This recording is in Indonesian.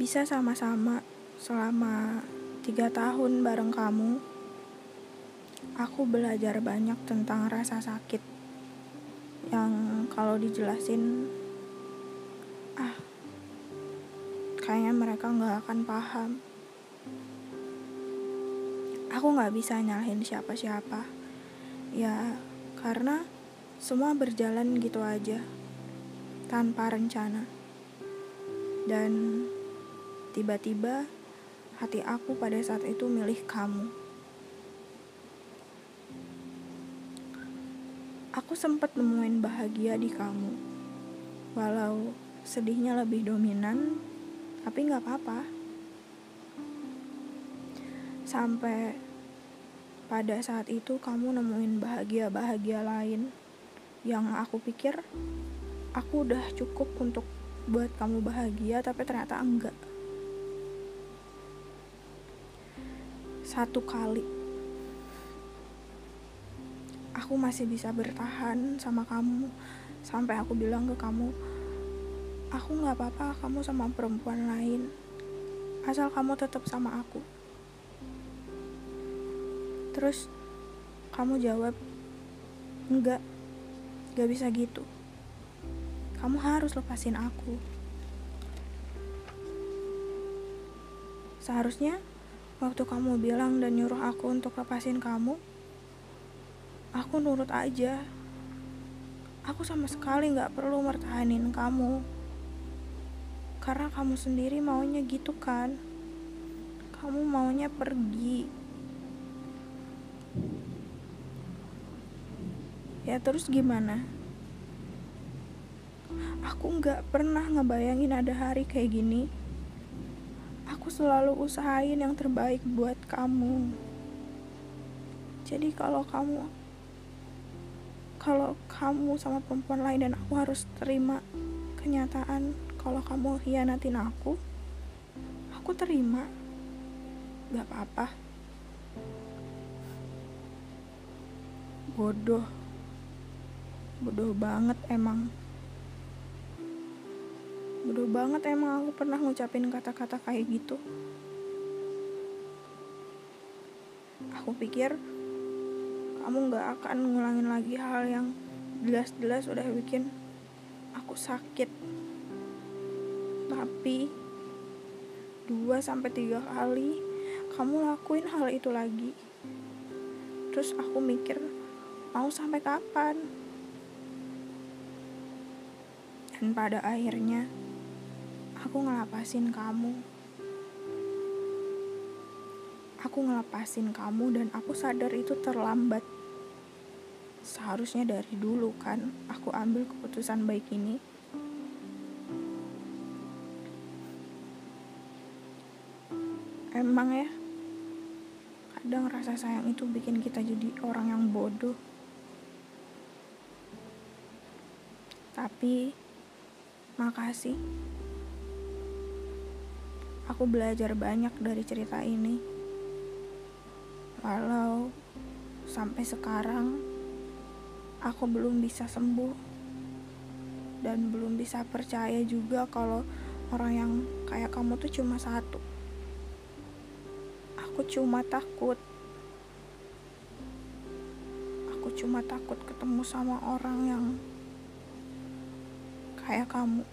bisa sama-sama selama tiga tahun bareng kamu, aku belajar banyak tentang rasa sakit yang kalau dijelasin, ah, kayaknya mereka nggak akan paham. Aku nggak bisa nyalahin siapa-siapa, ya karena semua berjalan gitu aja tanpa rencana. Dan tiba-tiba hati aku pada saat itu milih kamu. Aku sempat nemuin bahagia di kamu. Walau sedihnya lebih dominan, tapi nggak apa-apa. Sampai pada saat itu kamu nemuin bahagia-bahagia lain yang aku pikir aku udah cukup untuk buat kamu bahagia tapi ternyata enggak satu kali. Aku masih bisa bertahan sama kamu. Sampai aku bilang ke kamu aku nggak apa-apa kamu sama perempuan lain asal kamu tetap sama aku. Terus kamu jawab enggak gak bisa gitu. Kamu harus lepasin aku. Seharusnya waktu kamu bilang dan nyuruh aku untuk lepasin kamu, aku nurut aja. Aku sama sekali gak perlu mertahanin kamu. Karena kamu sendiri maunya gitu kan. Kamu maunya pergi. Ya terus gimana? Aku nggak pernah ngebayangin ada hari kayak gini. Aku selalu usahain yang terbaik buat kamu. Jadi kalau kamu kalau kamu sama perempuan lain dan aku harus terima kenyataan kalau kamu hianatin aku, aku terima. Gak apa-apa. Bodoh. Bodoh banget emang. Bodoh banget emang aku pernah ngucapin kata-kata kayak gitu. Aku pikir kamu gak akan ngulangin lagi hal yang jelas-jelas udah bikin aku sakit. Tapi dua sampai tiga kali kamu lakuin hal itu lagi. Terus aku mikir mau sampai kapan? Dan pada akhirnya aku ngelepasin kamu. Aku ngelepasin kamu dan aku sadar itu terlambat. Seharusnya dari dulu kan aku ambil keputusan baik ini. Emang ya, kadang rasa sayang itu bikin kita jadi orang yang bodoh. Tapi, makasih aku belajar banyak dari cerita ini. Walau sampai sekarang aku belum bisa sembuh dan belum bisa percaya juga kalau orang yang kayak kamu tuh cuma satu. Aku cuma takut. Aku cuma takut ketemu sama orang yang kayak kamu.